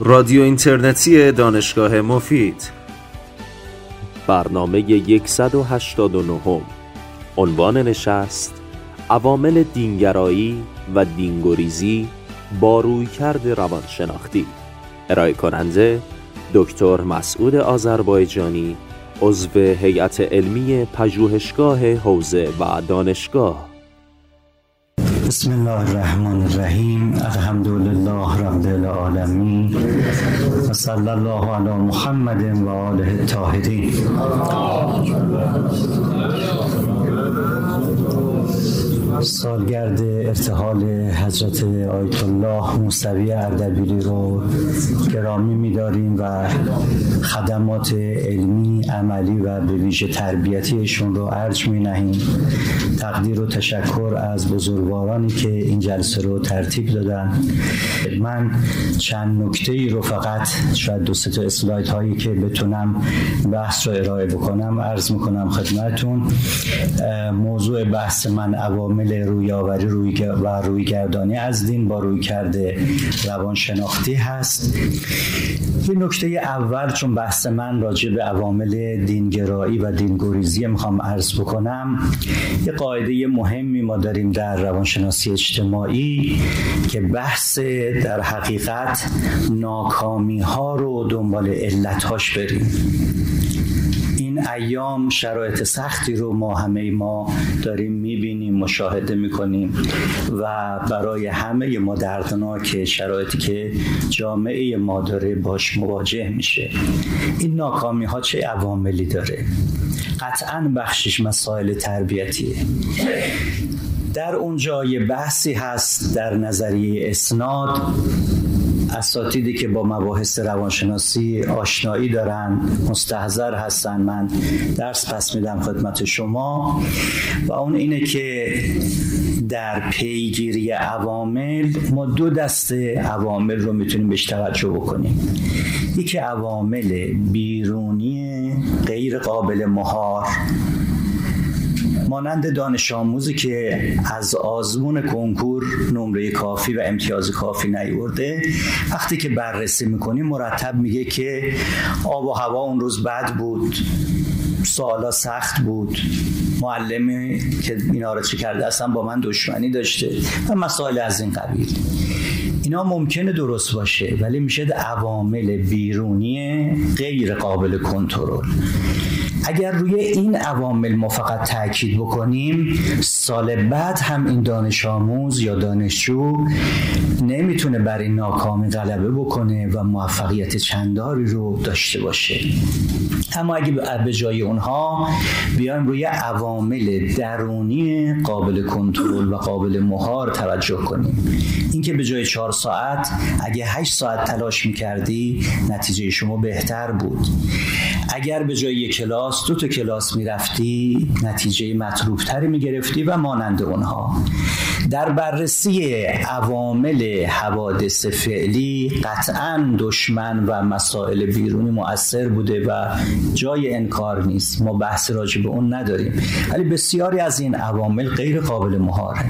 رادیو اینترنتی دانشگاه مفید. برنامه 189 عنوان نشست عوامل دینگرایی و دینگوریزی با رویکرد روانشناختی. ارائه کننده دکتر مسعود آذربایجانی عضو هیئت علمی پژوهشگاه حوزه و دانشگاه. بسم الله الرحمن الرحیم. الحمد لله رب العالمین. و صلی الله علی محمد و آله الطاهرین. سالگرد ارتحال حضرت آیت الله موسوی اردبیلی رو گرامی میداریم و خدمات علمی عملی و به ویژه تربیتیشون رو ارج می نهیم تقدیر و تشکر از بزرگوارانی که این جلسه رو ترتیب دادن. من چند نکته ای رو فقط شاید دو تا اسلاید هایی که بتونم بحث رو ارائه بکنم عرض می‌کنم خدمتون. موضوع بحث من عوامل رویاوری روی و رویگردانی از دین با روی کرده روانشناختی هست. یه نکته اول چون بحث من راجع به عوامل دینگرایی و دینگوریزی می‌خوام عرض بکنم یه قاعده مهمی ما داریم در روانشناسی اجتماعی که بحث در حقیقت ناکامی ها رو دنبال علتهاش بریم. ایام شرایط سختی رو ما همه ما داریم می‌بینیم مشاهده می‌کنیم و برای همه ما دردناک شرایطی که جامعه ما داره باش مواجه میشه. این ناکامی ها چه عواملی داره؟ قطعا بخشش مسائل تربیتیه. در اونجا یه بحثی هست در نظریه اسناد اساتیدی که با مباحث روانشناسی آشنایی دارن مستحضر هستن. من درس پس میدم خدمت شما. و اون اینه که در پیگیری عوامل ما دو دسته عوامل رو می‌تونیم بهش توجه بکنیم. یکی عوامل بیرونی غیر قابل مهار. مانند دانش آموزی که از آزمون کنکور نمره کافی و امتیاز کافی نیورده وقتی که بررسی می‌کنیم مرتب میگه که آب و هوا اون روز بد بود سوالا سخت بود. معلمی که اینا رو چه کرده اصلا با من دشمنی داشته و مسائل از این قبیل. اینا ممکنه درست باشه ولی میشه عوامل بیرونی غیر قابل کنترل. اگر روی این عوامل ما فقط تاکید بکنیم سال بعد هم این دانش آموز یا دانشجو نمی‌تونه بر این ناکامی غلبه بکنه و موفقیت چنداری رو داشته باشه. اما اگه به جای اونها بیایم روی عوامل درونی قابل کنترل و قابل مهار توجه کنیم. اینکه به جای چهار ساعت اگه هشت ساعت تلاش می‌کردی نتیجه شما بهتر بود. اگر به جای کلاس دو تا کلاس می‌رفتی نتیجه مطلوب تری می‌گرفتی و مانند اونها. در بررسی عوامل حوادث فعلی قطعا دشمن و مسائل بیرونی مؤثر بوده و جای انکار نیست. ما بحث راجع به اون نداریم. ولی بسیاری از این عوامل غیر قابل مهاره.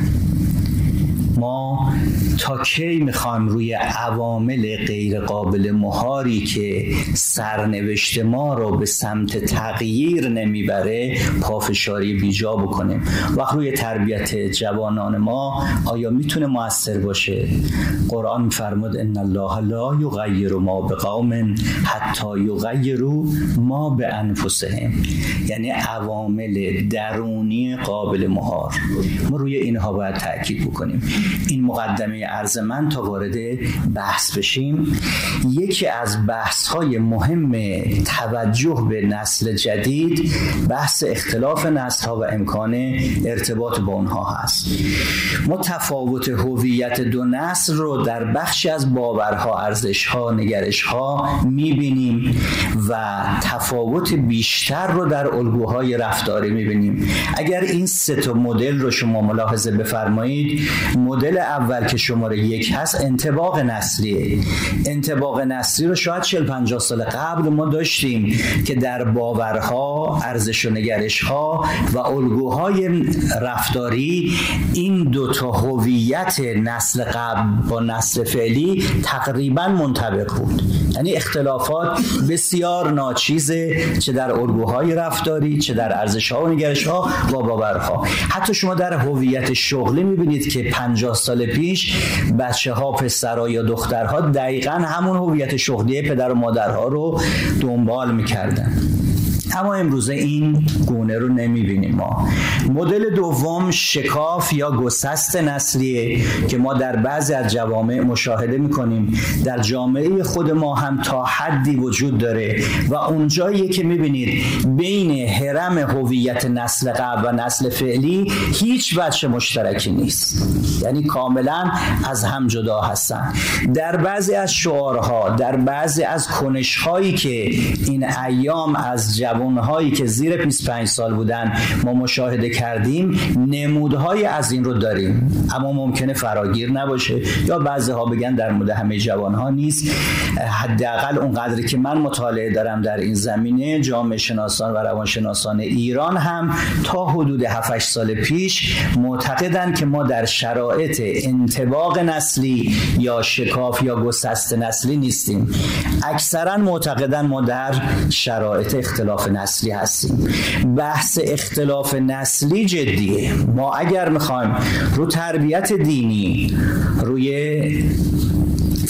ما تا کی می‌خوایم روی عوامل غیر قابل مهاری که سرنوشت ما رو به سمت تغییر نمی‌بره پافشاری بیجا بکنیم. و روی تربیت جوانان ما آیا می‌تونه موثر باشه؟ قرآن میفرمود ان الله لا یغیر ما بقوم حتی یغیروا ما به انفسهم یعنی عوامل درونی قابل مهار. ما روی اینها باید تاکید بکنیم. این مقدمه عرض من تا وارد بحث بشیم. یکی از بحث های مهم توجه به نسل جدید بحث اختلاف نسل ها و امکان ارتباط با اونها هست. ما تفاوت هویت دو نسل رو در بخشی از باورها ارزشها نگرشها می‌بینیم و تفاوت بیشتر رو در الگوهای رفتاری می‌بینیم. اگر این سه تا مدل رو شما ملاحظه بفرمایید مدل اول که شماره یک هست انتباق نسلیه انتباق نسلی رو شاید 40 50 سال قبل ما داشتیم که در باورها ارزش و نگرش ها و الگوهای رفتاری این دوتا هویت نسل قبل با نسل فعلی تقریبا منطبق بود. یعنی اختلافات بسیار ناچیزه چه در الگوهای رفتاری چه در ارزش ها و نگرش ها و باورها. حتی شما در هویت شغلی می‌بینید که 50 سال پیش بچه ها پسرها یا دخترها دقیقا همون هویت شغلی پدر و مادرها رو دنبال می‌کردن. اما امروزه این گونه رو نمی‌بینیم ما. مدل دوم شکاف یا گسست نسلیه که ما در بعضی از جوامع مشاهده می‌کنیم. در جامعه خود ما هم تا حدی وجود داره و اونجایی که می‌بینید بین حرم هویت نسل قبل و نسل فعلی هیچ بچه مشترکی نیست. یعنی کاملا از هم جدا هستن. در بعضی از شعارها در بعضی از کنشهایی که این ایام از جوان هایی که زیر 25 سال بودن ما مشاهده کردیم نمودهای از این رو داریم. اما ممکنه فراگیر نباشه. یا بعضی ها بگن در مورد همه جوان ها نیست. حداقل اونقدری که من مطالعه دارم در این زمینه جامعه شناسان و روانشناسان ایران هم تا حدود 7 سال پیش معتقدن که ما در شرایط انتباق نسلی یا شکاف یا گسست نسلی نیستیم. اکثرا معتقدن ما در شرایط اختلاف نسلی هستیم. بحث اختلاف نسلی جدیه. ما اگر می‌خوایم رو تربیت دینی روی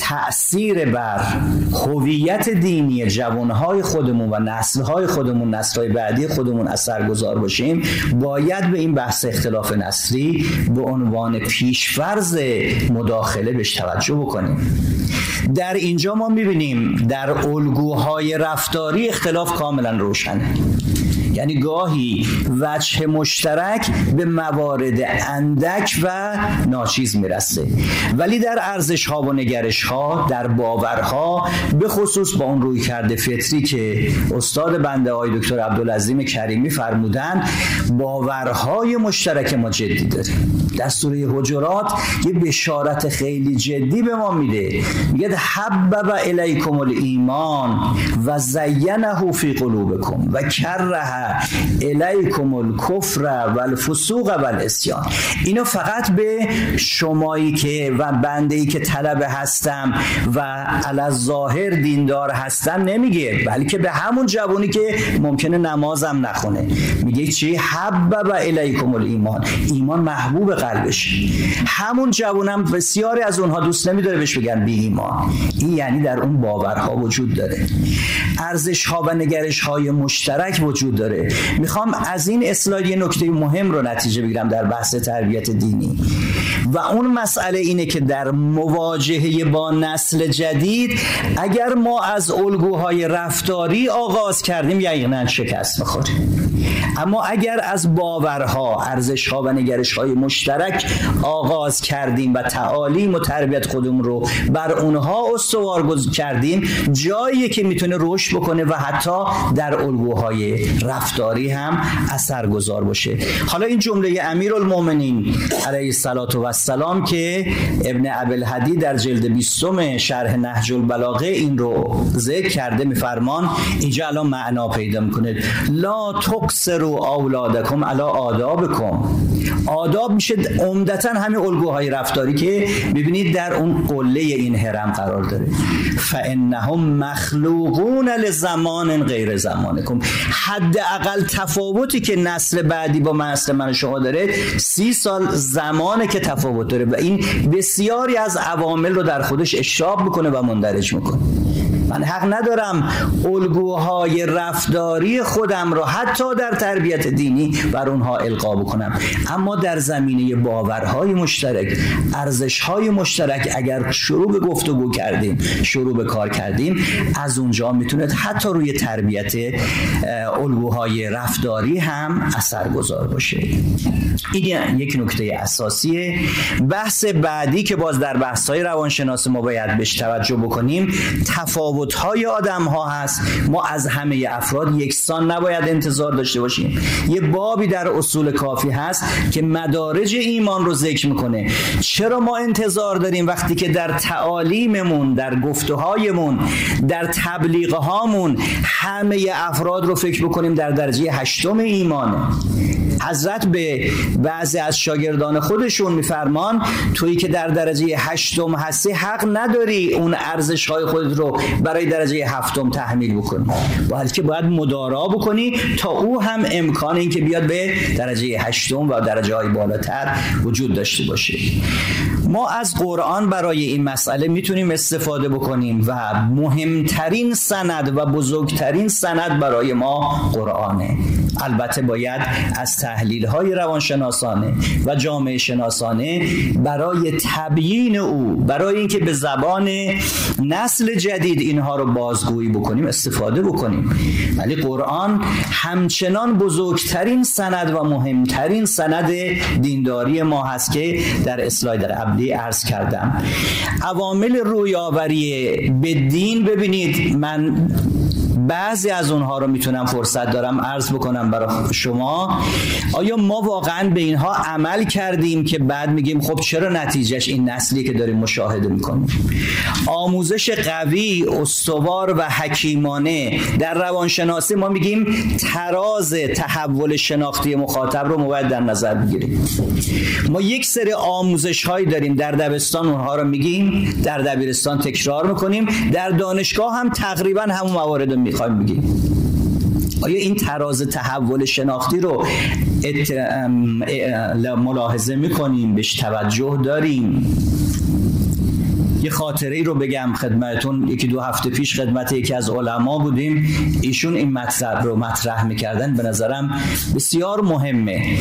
تأثیر بر هویت دینی جوانهای خودمون و نسلهای خودمون نسلهای بعدی خودمون اثرگذار باشیم باید به این بحث اختلاف نسلی به عنوان پیشفرز مداخله بهش توجه بکنیم. در اینجا ما می‌بینیم در الگوهای رفتاری اختلاف کاملا روشنه. یعنی گاهی وجه مشترک به موارد اندک و ناچیز می‌رسه. ولی در ارزش ها و نگرش ها در باورها به خصوص با اون روی کرده فطری که استاد بنده های دکتر عبدالعظیم کریمی فرمودن باورهای مشترک ما جدی داریم. در سوره حجرات یه بشارت خیلی جدی به ما میده. میگه حبب الیکم الایمان و زینه فی قلوبکم و کره الیکم الکفر و الفسوق و الاسیان اینو فقط به شمایی که و بنده ای که طلبه هستم و علی ظاهر دیندار هستم نمیگه بلکه به همون جوانی که ممکنه نمازم نخونه. میگه چی؟ حبب الیکم الایمان. ایمان محبوب قلبش. همون جوانم بسیاری از اونها دوست نمیداره بهش بگن بی ایمان. این یعنی در اون باورها وجود داره. ارزش ها و نگرش های مشترک وجود داره. می‌خوام از این اسلاید یه نکته مهم رو نتیجه بگیرم در بحث تربیت دینی. و اون مسئله اینه که در مواجهه با نسل جدید اگر ما از الگوهای رفتاری آغاز کردیم یقینا شکست می‌خوریم. اما اگر از باورها ارزشها و نگرشهای مشترک آغاز کردیم و تعالیم و تربیت خودمون رو بر اونها استوار کردیم جایی که می‌تونه رشد بکنه و حتی در الگوهای رفتاری هم اثرگذار باشه. حالا این جمله امیرالمومنین علیه الصلاه و السلام که ابن ابوالهدی در جلد 20 شرح نهج البلاغه این رو ذکر کرده میفرمان اینجا الان معنا پیدا می‌کنه. لا تقصروا اولادکم علا آدابکم. آداب میشه عمدتا همین الگوهای رفتاری که ببینید در اون قله این هرم قرار داره. فانهم مخلوقون لزمان غیر زمانکم. حداقل تفاوتی که نسل بعدی با نسل من شما داره سی سال زمانه که تفاوت داره و این بسیاری از عوامل رو در خودش اشراب می‌کنه و مندرج می‌کنه. من حق ندارم الگوهای رفتاری خودم رو حتی در تربیت دینی بر اونها القا بکنم. اما در زمینه باورهای مشترک ارزشهای مشترک اگر شروع به گفتگو کردیم شروع به کار کردیم از اونجا می‌تونه حتی روی تربیت الگوهای رفتاری هم اثرگذار باشه این یک نکته اساسیه. بحث بعدی که باز در بحث های روانشناسی ما باید بهش توجه بکنیم تفاوت های آدم هست. ما از همه افراد یکسان نباید انتظار داشته باشیم. یه بابی در اصول کافی هست که مدارج ایمان رو ذکر می‌کنه. چرا ما انتظار داریم وقتی که در تعالیممون در گفتهایمون در تبلیغ هامون همه افراد رو فکر بکنیم در درجه هشتم ایمانه؟ حضرت به بعضی از شاگردان خودشون میفرمان تویی که در درجه هشتم هستی حق نداری اون ارزش های خود رو برای درجه هفتم تحمیل بکنی. بلکه باید مدارا بکنی تا او هم امکان این که بیاد به درجه هشتم و درجه های بالاتر وجود داشته باشه. ما از قرآن برای این مسئله می‌تونیم استفاده بکنیم و مهمترین سند و بزرگترین سند برای ما قرآنه. البته باید از تحلیل های روانشناسانه و جامعه شناسانه برای تبیین او برای اینکه به زبان نسل جدید اینها رو بازگویی بکنیم استفاده بکنیم. ولی قرآن همچنان بزرگترین سند و مهمترین سند دینداری ما هست که در اسلاید در عبدی عرض کردم. عوامل رویاوری به دین ببینید. من بعضی از اونها رو می‌تونم فرصت دارم عرض بکنم برای شما. آیا ما واقعا به اینها عمل کردیم که بعد میگیم خب چرا نتیجهش این نسلی که داریم مشاهده می‌کنیم؟ آموزش قوی استوار و حکیمانه در روانشناسی ما میگیم تراز تحول شناختی مخاطب رو باید در نظر بگیریم. ما یک سری آموزش هایی داریم در دبستان اونها رو میگیم در دبیرستان تکرار می‌کنیم. در دانشگاه هم تقریبا همون موارد رو می‌خوایم بگیم. آیا این تراز تحول شناختی رو ملاحظه می‌کنیم؟ بهش توجه داریم؟ یه خاطره ای رو بگم خدمتون. یکی دو هفته پیش خدمت یکی از علما بودیم. ایشون این مطلب رو مطرح می‌کردن. به نظرم بسیار مهمه.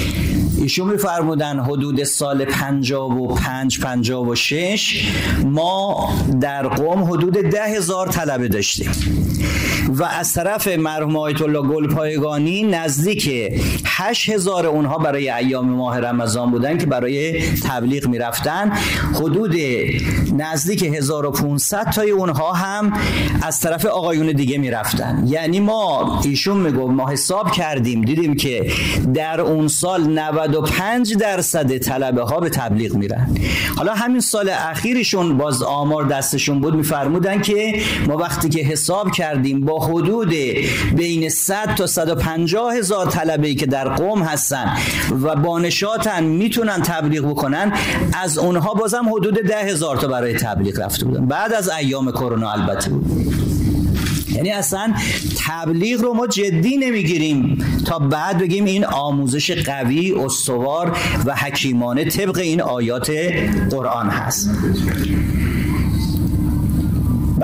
ایشون میفرمودن حدود سال 55 56 ما در قوم حدود ده هزار طلبه داشتیم و از طرف مرحوم آیت الله گلپایگانی نزدیک 8000 اونها برای ایام ماه رمضان بودن که برای تبلیغ می‌رفتن. حدود نزدیک 1500 تای اونها هم از طرف آقایون دیگه می‌رفتن. یعنی ما ایشون می‌گفت ما حساب کردیم دیدیم که در اون سال 95 درصد طلبه ها به تبلیغ میرن. حالا همین سال اخیرشون باز آمار دستشون بود میفرمودن که ما وقتی که حساب کردیم با حدود بین 100 تا 150 هزار طلبه ای که در قوم هستن و بانشاتن می‌تونن تبلیغ بکنن از اونها بازم حدود ده هزار تا برای تبلیغ رفته بودن. بعد از ایام کرونا البته بود. یعنی اصلا تبلیغ رو ما جدی نمی‌گیریم تا بعد بگیم این آموزش قوی استوار و حکیمانه طبق این آیات قرآن هست.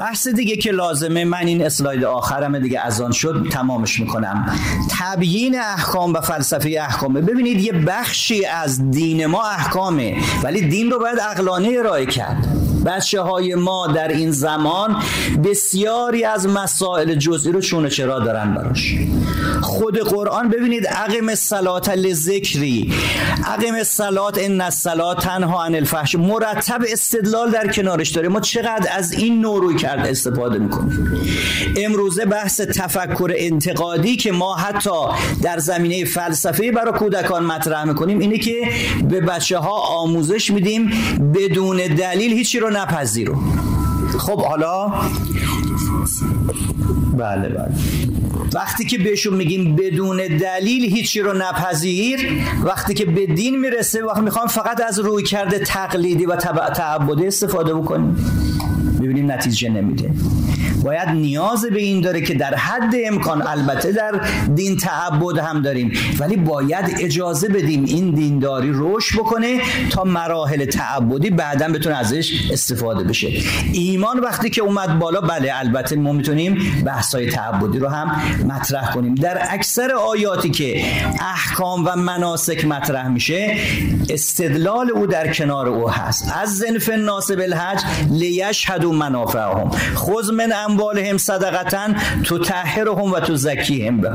بحث دیگه که لازمه من این اسلاید آخرم دیگه از آن شد تمامش می‌کنم. تبیین احکام و فلسفه احکامه. ببینید یه بخشی از دین ما احکامه ولی دین رو باید اقلانه ارائه کرد. بچه های ما در این زمان بسیاری از مسائل جزئی رو چون چرا دارن براش. خود قرآن ببینید عقم سلات لذکری. عقم سلات ان الصلات تنها عن الفحش. مرتب استدلال در کنارش داره. ما چقدر از این نوع روی کرد استفاده می‌کنیم امروزه بحث تفکر انتقادی که ما حتی در زمینه فلسفه برای کودکان مطرح می‌کنیم اینه که به بچه ها آموزش میدیم بدون دلیل هیچی رو نپذیرو. خب حالا؟ بله بله. وقتی که بهشون میگیم بدون دلیل هیچی رو نپذیر وقتی که به دین می‌رسه وقتی می‌خوام فقط از روی کرده تقلیدی و تعبدی استفاده بکنیم. ببینیم نتیجه نمیده. باید نیاز به این داره که در حد امکان البته در دین تعبد هم داریم. ولی باید اجازه بدیم این دینداری رشد بکنه تا مراحل تعبدی بعدا بتونه ازش استفاده بشه. ایمان وقتی که اومد بالا بله البته ما می‌تونیم بحثای تعبدی رو هم مطرح کنیم. در اکثر آیاتی که احکام و مناسک مطرح میشه استدلال او در کنار او هست. از زنف الناس بالحج لیشهدوا منافعهم. خذ من اموالهم صدقتا تو تحرهم و تو زکیهم به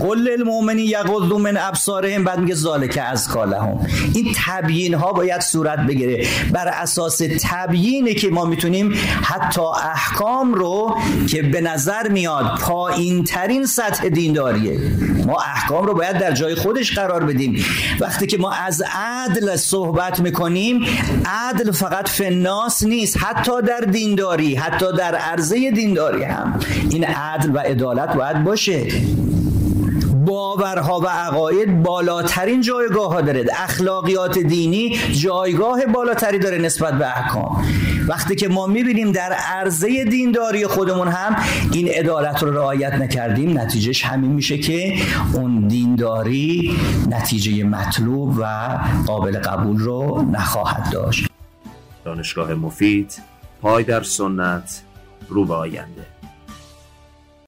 قل للمؤمنین یغضوا من ابصارهم بعد میگه ذالک از کالهم این تبیین ها باید صورت بگیره. بر اساس تبیینه که ما می‌تونیم حتی احکام رو که به نظر میاد پایین ترین سطح دینداریه ما احکام رو باید در جای خودش قرار بدیم. وقتی که ما از عدل صحبت می‌کنیم عدل فقط فناس نیست حتی در دینداری حتی در عرضه دینداری هم. این عدل و عدالت باید باشه. باورها و عقاید بالاترین جایگاه ها داره اخلاقیات دینی جایگاه بالاتری داره نسبت به احکام. وقتی که ما می‌بینیم در عرضه دینداری خودمون هم این عدالت رو رعایت نکردیم نتیجهش همین میشه که اون دینداری نتیجه مطلوب و قابل قبول رو نخواهد داشت. دانشگاه مفید پای در سنت رو به آینده.